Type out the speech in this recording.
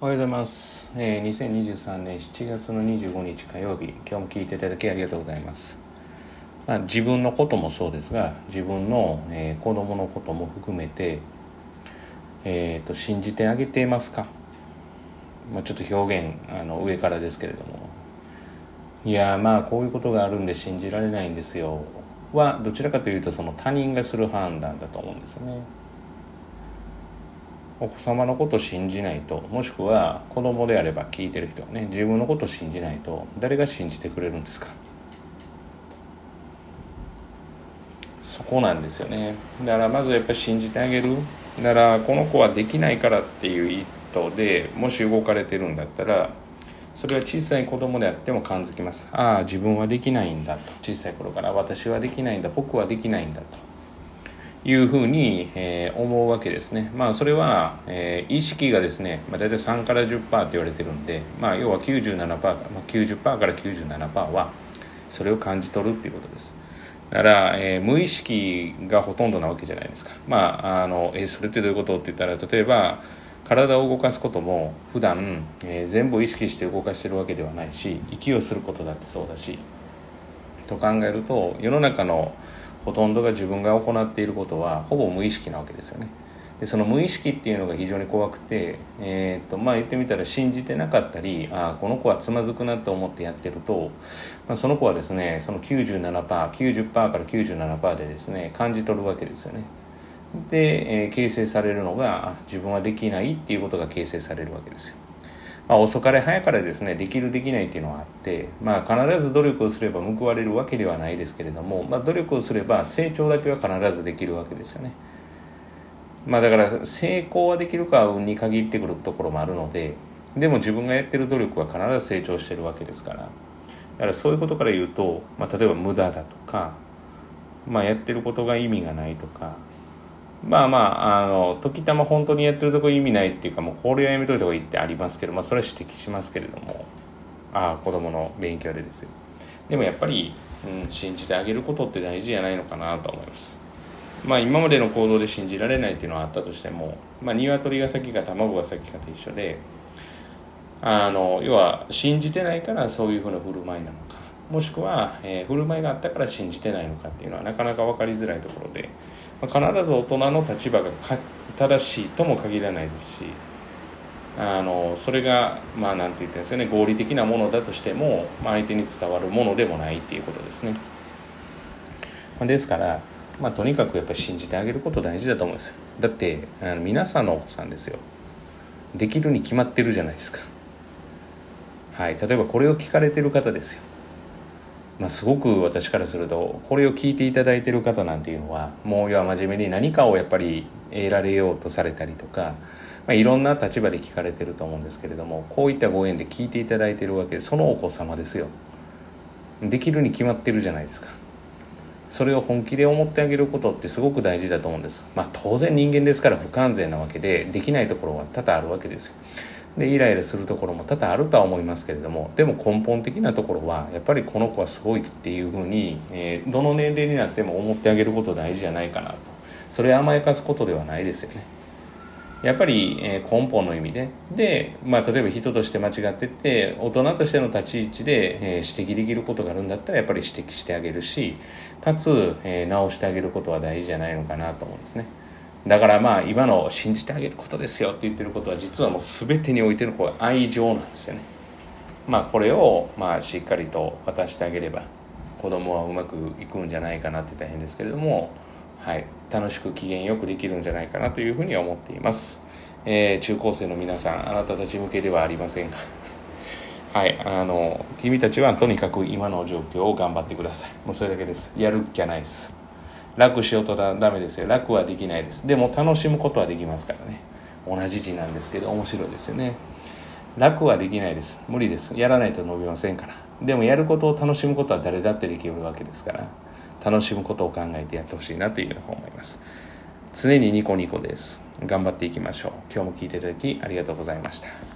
おはようございます、えー、2023年7月の25日火曜日今日も聞いていただきありがとうございます、まあ、自分のこともそうですが自分の、えー、子供のことも含めて、えー、と信じてあげていますか、まあ、ちょっと表現あの上からですけれども。いやまあこういうことがあるんで信じられないんですよ。はどちらかというとその他人がする判断だと思うんですよね。お子様のことを信じないともしくは子供であれば聞いてる人はね自分のことを信じないと誰が信じてくれるんですか？そこなんですよね。だからまずやっぱり信じてあげる。だからこの子はできないからっていう意図でもし動かれてるんだったらそれは小さい子供であっても感づきます。ああ自分はできないんだと。小さい頃から私はできないんだ。僕はできないんだと。いうふうに、えー、思うわけですね。まあそれは、えー、意識がですね、まあ、大体3から10%って言われてるんで、まあ要は97%、まあ、90%から97%はそれを感じ取るっていうことです。だから、えー、無意識がほとんどなわけじゃないですか。まあ、あの、えー、それってどういうことって言ったら、例えば、体を動かすことも普段、えー、全部意識して動かしてるわけではないし、息をすることだってそうだし、と考えると、世の中のほとんどが自分が行っていることはほぼ無意識なわけですよね。でその無意識っていうのが非常に怖くて、えー、っとまあ言ってみたら信じてなかったりああこの子はつまずくなって思ってやってると、まあ、その子はですねその 97%90% から97%でですね感じ取るわけですよね。で、えー、形成されるのが自分はできないっていうことが形成されるわけですよ。まあ、遅かれ早かれですねできるできないっていうのはあって、まあ、必ず努力をすれば報われるわけではないですけれども、まあ、努力をすれば成長だけは必ずできるわけですよね。まあ、だから成功はできるか運に限ってくるところもあるのででも自分がやってる努力は必ず成長してるわけですからだからそういうことから言うと、まあ、例えば無駄だとか、まあ、やってることが意味がないとかまあまあ、あの、時たま本当にやってるとこ意味ないっていうか、もうこれはやめといた方がいいってありますけど、まあそれは指摘しますけれども、ああ、子供の勉強でですよ。でもやっぱり、うん、信じてあげることって大事じゃないのかなと思います。まあ今までの行動で信じられないっていうのはあったとしても、まあ鶏が先か卵が先かと一緒で、あの、要は信じてないからそういうふうな振る舞いなのか、もしくは、えー、振る舞いがあったから信じてないのかっていうのはなかなか分かりづらいところで、まあ、必ず大人の立場が正しいとも限らないですしあのそれがまあ何て言ってるんですかね合理的なものだとしても、まあ、相手に伝わるものでもないっていうことですね、まあ、ですから、まあ、とにかくやっぱり信じてあげること大事だと思うんです。よだってあの皆さんのお子さんですよ。できるに決まってるじゃないですか。はい。例えばこれを聞かれてる方ですよ。まあ、すごく私からするとこれを聞いていただいてる方なんていうのはもう要は真面目に何かをやっぱり得られようとされたりとか、まあ、いろんな立場で聞かれてると思うんですけれどもこういったご縁で聞いていただいてるわけでそのお子様ですよ。できるに決まってるじゃないですか。それを本気で思ってあげることってすごく大事だと思うんです。まあ当然人間ですから不完全なわけでできないところは多々あるわけですよ。でイライラするところも多々あるとは思いますけれどもでも根本的なところはやっぱりこの子はすごいっていうふうに、えー、どの年齢になっても思ってあげること大事じゃないかなと。それ甘やかすことではないですよね。やっぱり、え、根本の意味で。で、まあ、例えば人として間違ってて大人としての立ち位置で、え、指摘できることがあるんだったらやっぱり指摘してあげるしかつ、え、直してあげることは大事じゃないのかなと思うんですね。だからまあ今の信じてあげることですよって言ってることは実はもう全てにおいてのこう愛情なんですよね。まあこれをまあしっかりと渡してあげれば子供はうまくいくんじゃないかなって大変ですけれども、はい、楽しく機嫌よくできるんじゃないかなというふうに思っています。えー、中高生の皆さんあなたたち向けではありませんが はいあの君たちはとにかく今の状況を頑張ってくださいもうそれだけですやるっきゃないです楽しようとダメですよ。楽はできないです。でも楽しむことはできますからね。同じ字なんですけど面白いですよね。楽はできないです。無理です。やらないと伸びませんから。でもやることを楽しむことは誰だってできるわけですから。楽しむことを考えてやってほしいなというふうに思います。常にニコニコです。頑張っていきましょう。今日も聞いていただきありがとうございました。